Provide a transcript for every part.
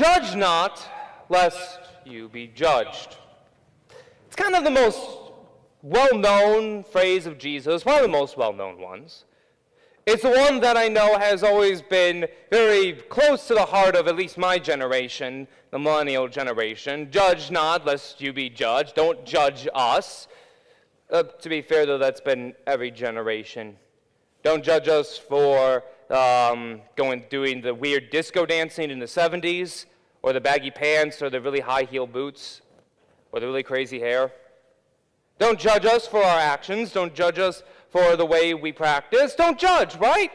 Judge not, lest you be judged. It's kind of the most well known phrase of Jesus, one of the most well known ones. It's the one that I know has always been very close to the heart of at least my generation, the millennial generation. Judge not, lest you be judged. Don't judge us. Uh, to be fair, though, that's been every generation. Don't judge us for um, going doing the weird disco dancing in the 70s, or the baggy pants, or the really high heel boots, or the really crazy hair. Don't judge us for our actions. Don't judge us for the way we practice. Don't judge, right?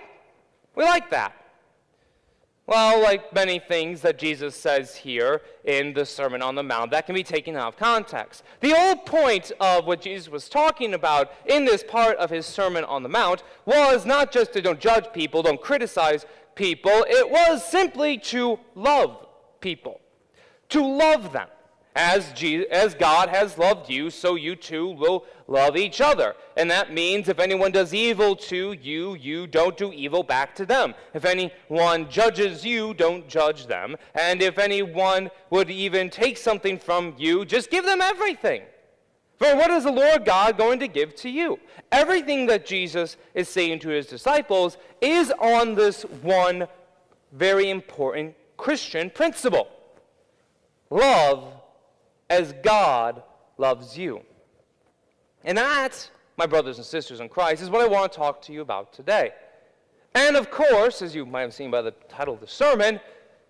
We like that. Well, like many things that Jesus says here in the Sermon on the Mount, that can be taken out of context. The whole point of what Jesus was talking about in this part of his Sermon on the Mount was not just to don't judge people, don't criticize people, it was simply to love people, to love them. As, Jesus, as God has loved you, so you too will love each other. And that means if anyone does evil to you, you don't do evil back to them. If anyone judges you, don't judge them. And if anyone would even take something from you, just give them everything. For what is the Lord God going to give to you? Everything that Jesus is saying to his disciples is on this one very important Christian principle love as God loves you. And that, my brothers and sisters in Christ, is what I want to talk to you about today. And of course, as you might have seen by the title of the sermon,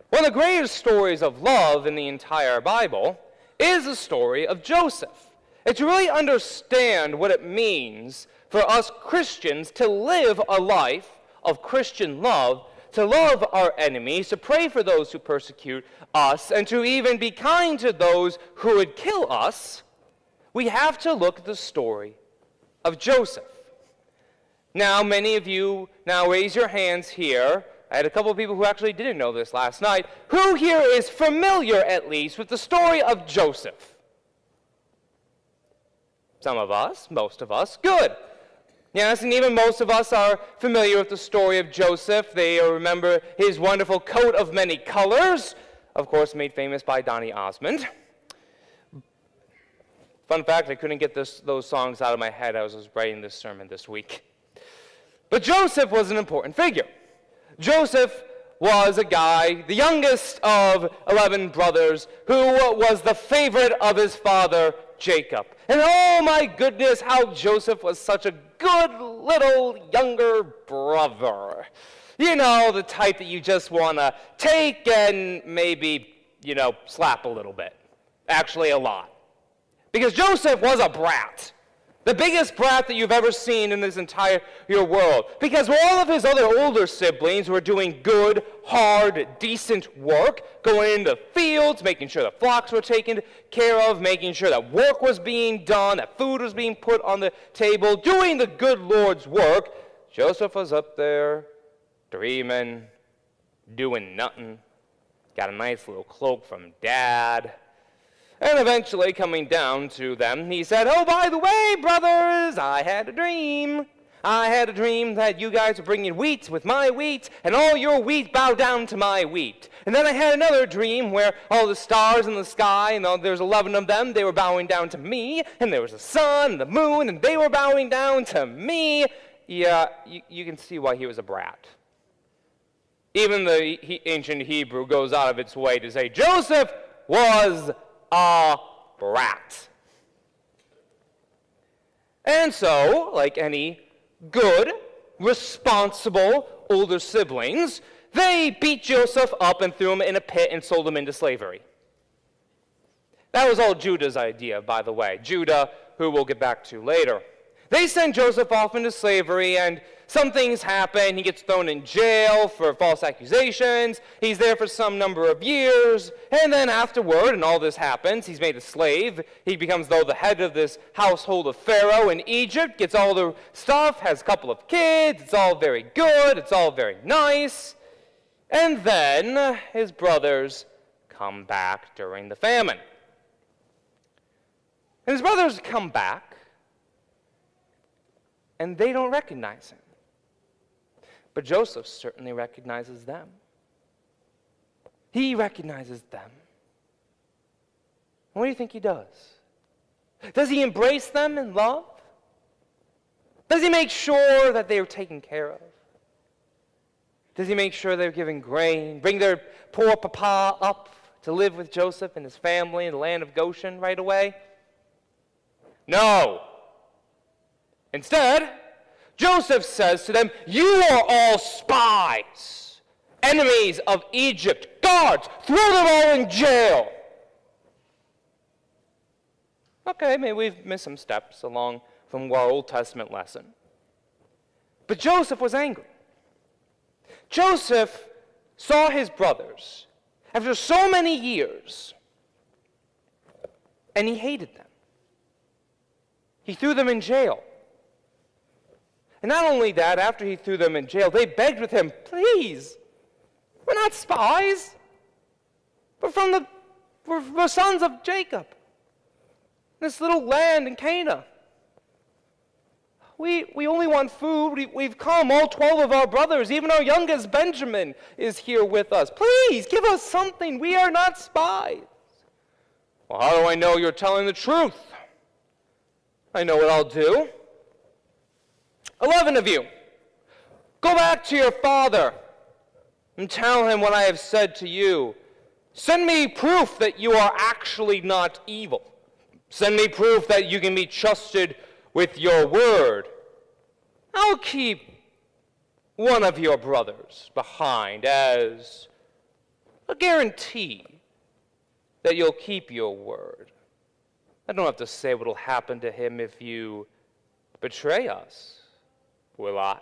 one of the greatest stories of love in the entire Bible is the story of Joseph. And to really understand what it means for us Christians to live a life of Christian love, to love our enemies, to pray for those who persecute us, and to even be kind to those who would kill us, we have to look at the story of Joseph. Now, many of you now raise your hands here. I had a couple of people who actually didn't know this last night. Who here is familiar, at least, with the story of Joseph? Some of us, most of us. Good. Yes, and even most of us are familiar with the story of Joseph. They remember his wonderful coat of many colors, of course, made famous by Donny Osmond. Fun fact, I couldn't get this, those songs out of my head. As I was writing this sermon this week. But Joseph was an important figure. Joseph was a guy, the youngest of 11 brothers, who was the favorite of his father, Jacob. And oh my goodness, how Joseph was such a good little younger brother. You know, the type that you just want to take and maybe, you know, slap a little bit. Actually, a lot. Because Joseph was a brat. The biggest brat that you've ever seen in this entire your world. Because all of his other older siblings were doing good, hard, decent work, going into fields, making sure the flocks were taken care of, making sure that work was being done, that food was being put on the table, doing the good Lord's work. Joseph was up there, dreaming, doing nothing. Got a nice little cloak from dad and eventually, coming down to them, he said, Oh, by the way, brothers, I had a dream. I had a dream that you guys were bringing wheat with my wheat, and all your wheat bowed down to my wheat. And then I had another dream where all the stars in the sky, and all, there was 11 of them, they were bowing down to me, and there was the sun and the moon, and they were bowing down to me. Yeah, you, you can see why he was a brat. Even the he, ancient Hebrew goes out of its way to say Joseph was a brat. And so, like any good, responsible older siblings, they beat Joseph up and threw him in a pit and sold him into slavery. That was all Judah's idea, by the way. Judah, who we'll get back to later. They send Joseph off into slavery, and some things happen. He gets thrown in jail for false accusations. He's there for some number of years. And then afterward, and all this happens, he's made a slave. He becomes, though, the head of this household of Pharaoh in Egypt, gets all the stuff, has a couple of kids. It's all very good. It's all very nice. And then his brothers come back during the famine. And his brothers come back, and they don't recognize him. But Joseph certainly recognizes them. He recognizes them. What do you think he does? Does he embrace them in love? Does he make sure that they are taken care of? Does he make sure they're given grain? Bring their poor papa up to live with Joseph and his family in the land of Goshen right away? No. Instead, Joseph says to them, You are all spies, enemies of Egypt, guards, throw them all in jail. Okay, maybe we've missed some steps along from our Old Testament lesson. But Joseph was angry. Joseph saw his brothers after so many years, and he hated them. He threw them in jail. And not only that, after he threw them in jail, they begged with him, please, we're not spies. We're from the, we're sons of Jacob. This little land in Canaan. We, we only want food. We, we've come, all 12 of our brothers. Even our youngest Benjamin is here with us. Please give us something. We are not spies. Well, how do I know you're telling the truth? I know what I'll do. 11 of you, go back to your father and tell him what I have said to you. Send me proof that you are actually not evil. Send me proof that you can be trusted with your word. I'll keep one of your brothers behind as a guarantee that you'll keep your word. I don't have to say what will happen to him if you betray us, will I?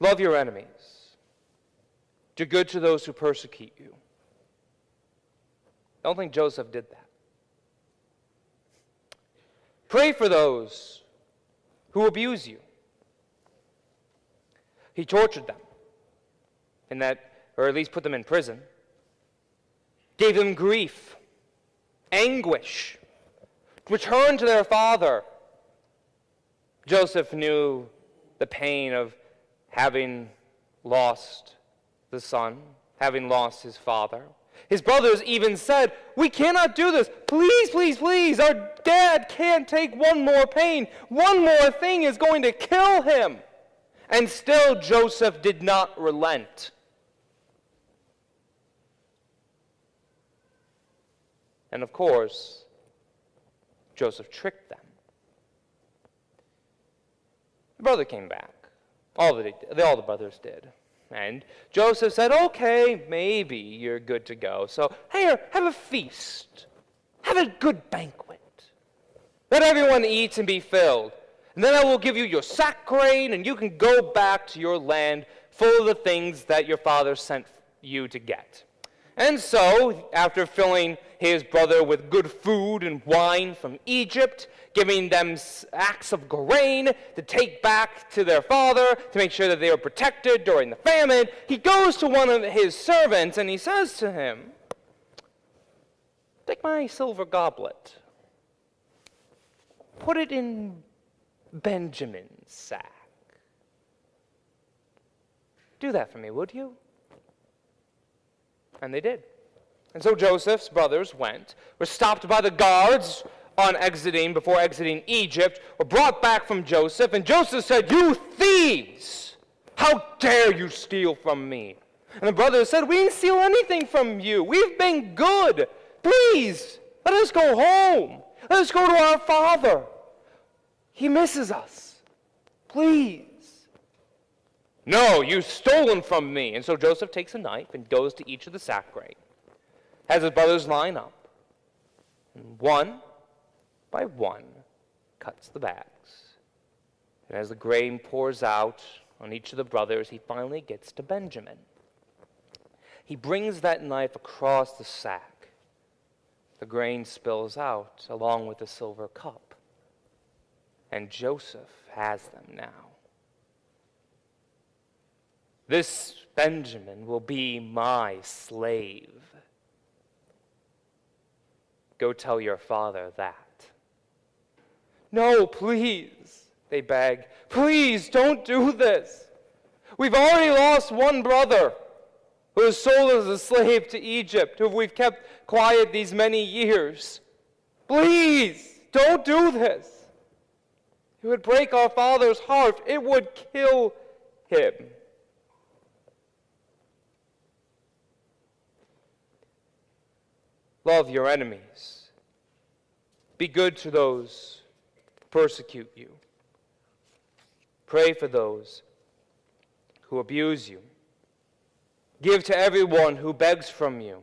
Love your enemies. Do good to those who persecute you. I don't think Joseph did that. Pray for those who abuse you. He tortured them, in that, or at least put them in prison, gave them grief, anguish, returned to their father. Joseph knew the pain of having lost the son, having lost his father. His brothers even said, We cannot do this. Please, please, please. Our dad can't take one more pain. One more thing is going to kill him. And still, Joseph did not relent. And of course, Joseph tricked them. The brother came back. All the, all the brothers did. And Joseph said, Okay, maybe you're good to go. So, here, have a feast. Have a good banquet. Let everyone eat and be filled. And then I will give you your sack grain, and you can go back to your land full of the things that your father sent you to get. And so, after filling his brother with good food and wine from Egypt, giving them sacks of grain to take back to their father to make sure that they are protected during the famine, he goes to one of his servants and he says to him, Take my silver goblet, put it in Benjamin's sack. Do that for me, would you? And they did. And so Joseph's brothers went, were stopped by the guards on exiting, before exiting Egypt, were brought back from Joseph, and Joseph said, You thieves! How dare you steal from me? And the brothers said, We didn't steal anything from you. We've been good. Please, let us go home. Let us go to our father. He misses us. Please. No, you've stolen from me. And so Joseph takes a knife and goes to each of the sack grain, has his brothers line up, and one by one cuts the bags. And as the grain pours out on each of the brothers, he finally gets to Benjamin. He brings that knife across the sack. The grain spills out along with the silver cup. And Joseph has them now. This Benjamin will be my slave. Go tell your father that. No, please, they beg. Please don't do this. We've already lost one brother who was sold as a slave to Egypt, who we've kept quiet these many years. Please, don't do this. It would break our Father's heart, it would kill him. Love your enemies. Be good to those who persecute you. Pray for those who abuse you. Give to everyone who begs from you.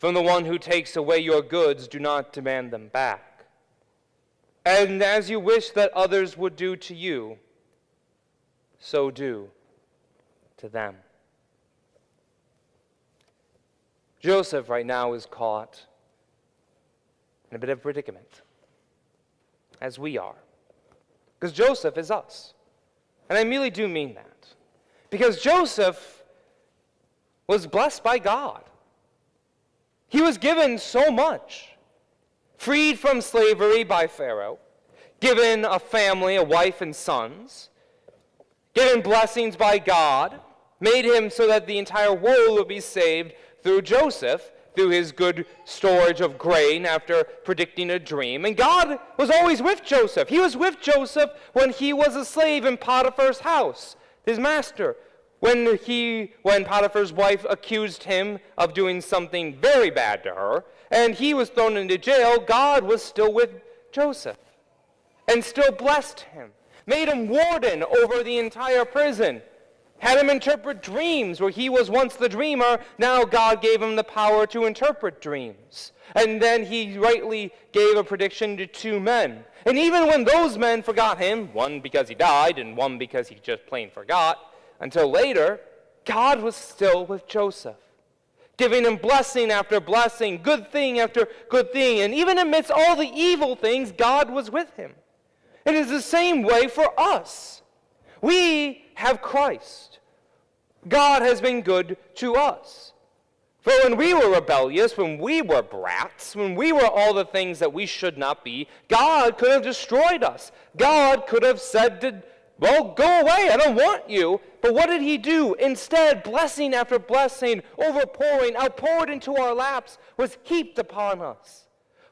From the one who takes away your goods, do not demand them back. And as you wish that others would do to you, so do to them. Joseph, right now, is caught in a bit of predicament, as we are. Because Joseph is us. And I really do mean that. Because Joseph was blessed by God. He was given so much. Freed from slavery by Pharaoh, given a family, a wife and sons, given blessings by God, made him so that the entire world would be saved through Joseph, through his good storage of grain after predicting a dream. And God was always with Joseph. He was with Joseph when he was a slave in Potiphar's house, his master. When, he, when Potiphar's wife accused him of doing something very bad to her, and he was thrown into jail, God was still with Joseph and still blessed him, made him warden over the entire prison had him interpret dreams where he was once the dreamer. Now God gave him the power to interpret dreams. And then he rightly gave a prediction to two men. And even when those men forgot him, one because he died and one because he just plain forgot, until later, God was still with Joseph, giving him blessing after blessing, good thing after good thing. And even amidst all the evil things, God was with him. It is the same way for us. We have Christ. God has been good to us. For when we were rebellious, when we were brats, when we were all the things that we should not be, God could have destroyed us. God could have said to, well, go away, I don't want you. But what did he do? Instead, blessing after blessing, overpouring, outpoured into our laps, was heaped upon us.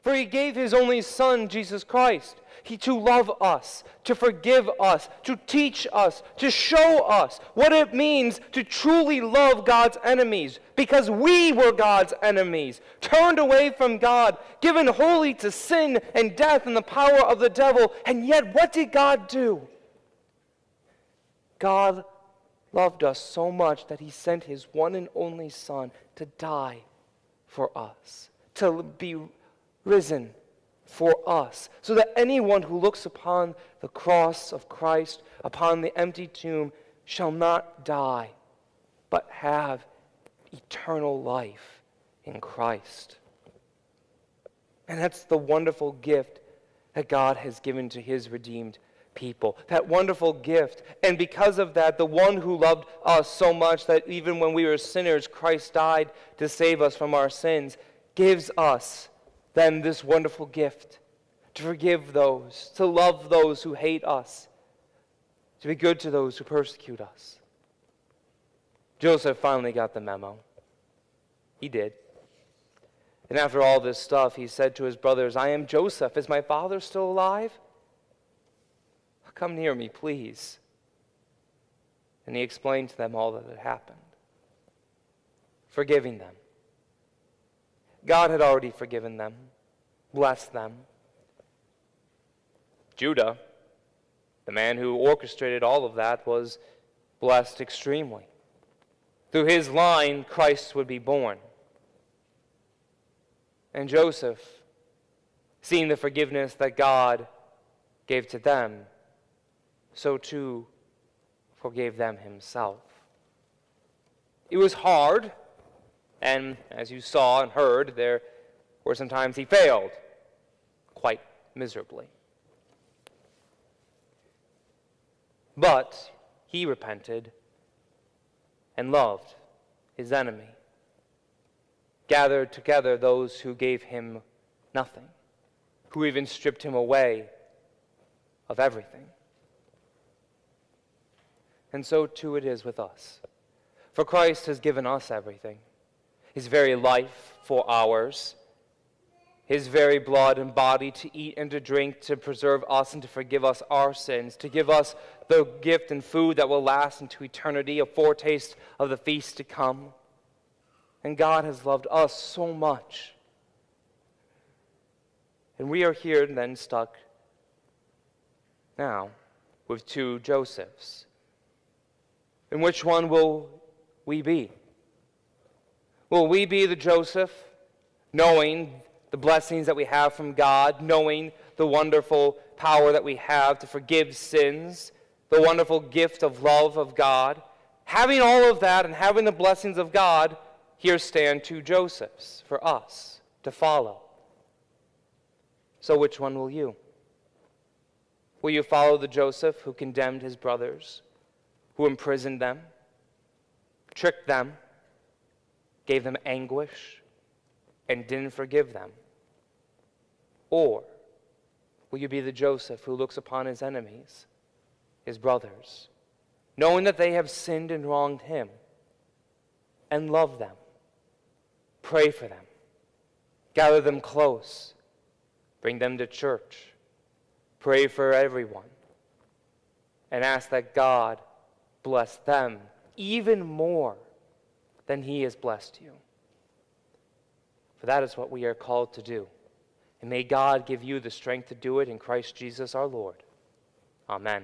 For he gave his only Son, Jesus Christ, he, to love us, to forgive us, to teach us, to show us what it means to truly love God's enemies, because we were God's enemies, turned away from God, given wholly to sin and death and the power of the devil. And yet, what did God do? God loved us so much that he sent his one and only Son to die for us, to be risen for us, so that anyone who looks upon the cross of Christ, upon the empty tomb, shall not die, but have eternal life in Christ. And that's the wonderful gift that God has given to his redeemed people. That wonderful gift. And because of that, the one who loved us so much that even when we were sinners, Christ died to save us from our sins, gives us then this wonderful gift to forgive those, to love those who hate us, to be good to those who persecute us. Joseph finally got the memo. He did. And after all this stuff, he said to his brothers, I am Joseph. Is my father still alive? Come near me, please. And he explained to them all that had happened, forgiving them. God had already forgiven them, blessed them. Judah, the man who orchestrated all of that, was blessed extremely. Through his line, Christ would be born. And Joseph, seeing the forgiveness that God gave to them, so too forgave them himself. It was hard and as you saw and heard, there were some times he failed quite miserably. But he repented and loved his enemy, gathered together those who gave him nothing, who even stripped him away of everything. And so too it is with us. For Christ has given us everything his very life for ours, his very blood and body to eat and to drink, to preserve us and to forgive us our sins, to give us the gift and food that will last into eternity, a foretaste of the feast to come. And God has loved us so much. And we are here and then stuck now with two Josephs. And which one will we be? Will we be the Joseph, knowing the blessings that we have from God, knowing the wonderful power that we have to forgive sins, the wonderful gift of love of God? Having all of that and having the blessings of God, here stand two Josephs for us to follow. So, which one will you? Will you follow the Joseph who condemned his brothers, who imprisoned them, tricked them, gave them anguish, and didn't forgive them? Or will you be the Joseph who looks upon his enemies, his brothers, knowing that they have sinned and wronged him, and love them, pray for them, gather them close, bring them to church? Pray for everyone and ask that God bless them even more than He has blessed you. For that is what we are called to do. And may God give you the strength to do it in Christ Jesus our Lord. Amen.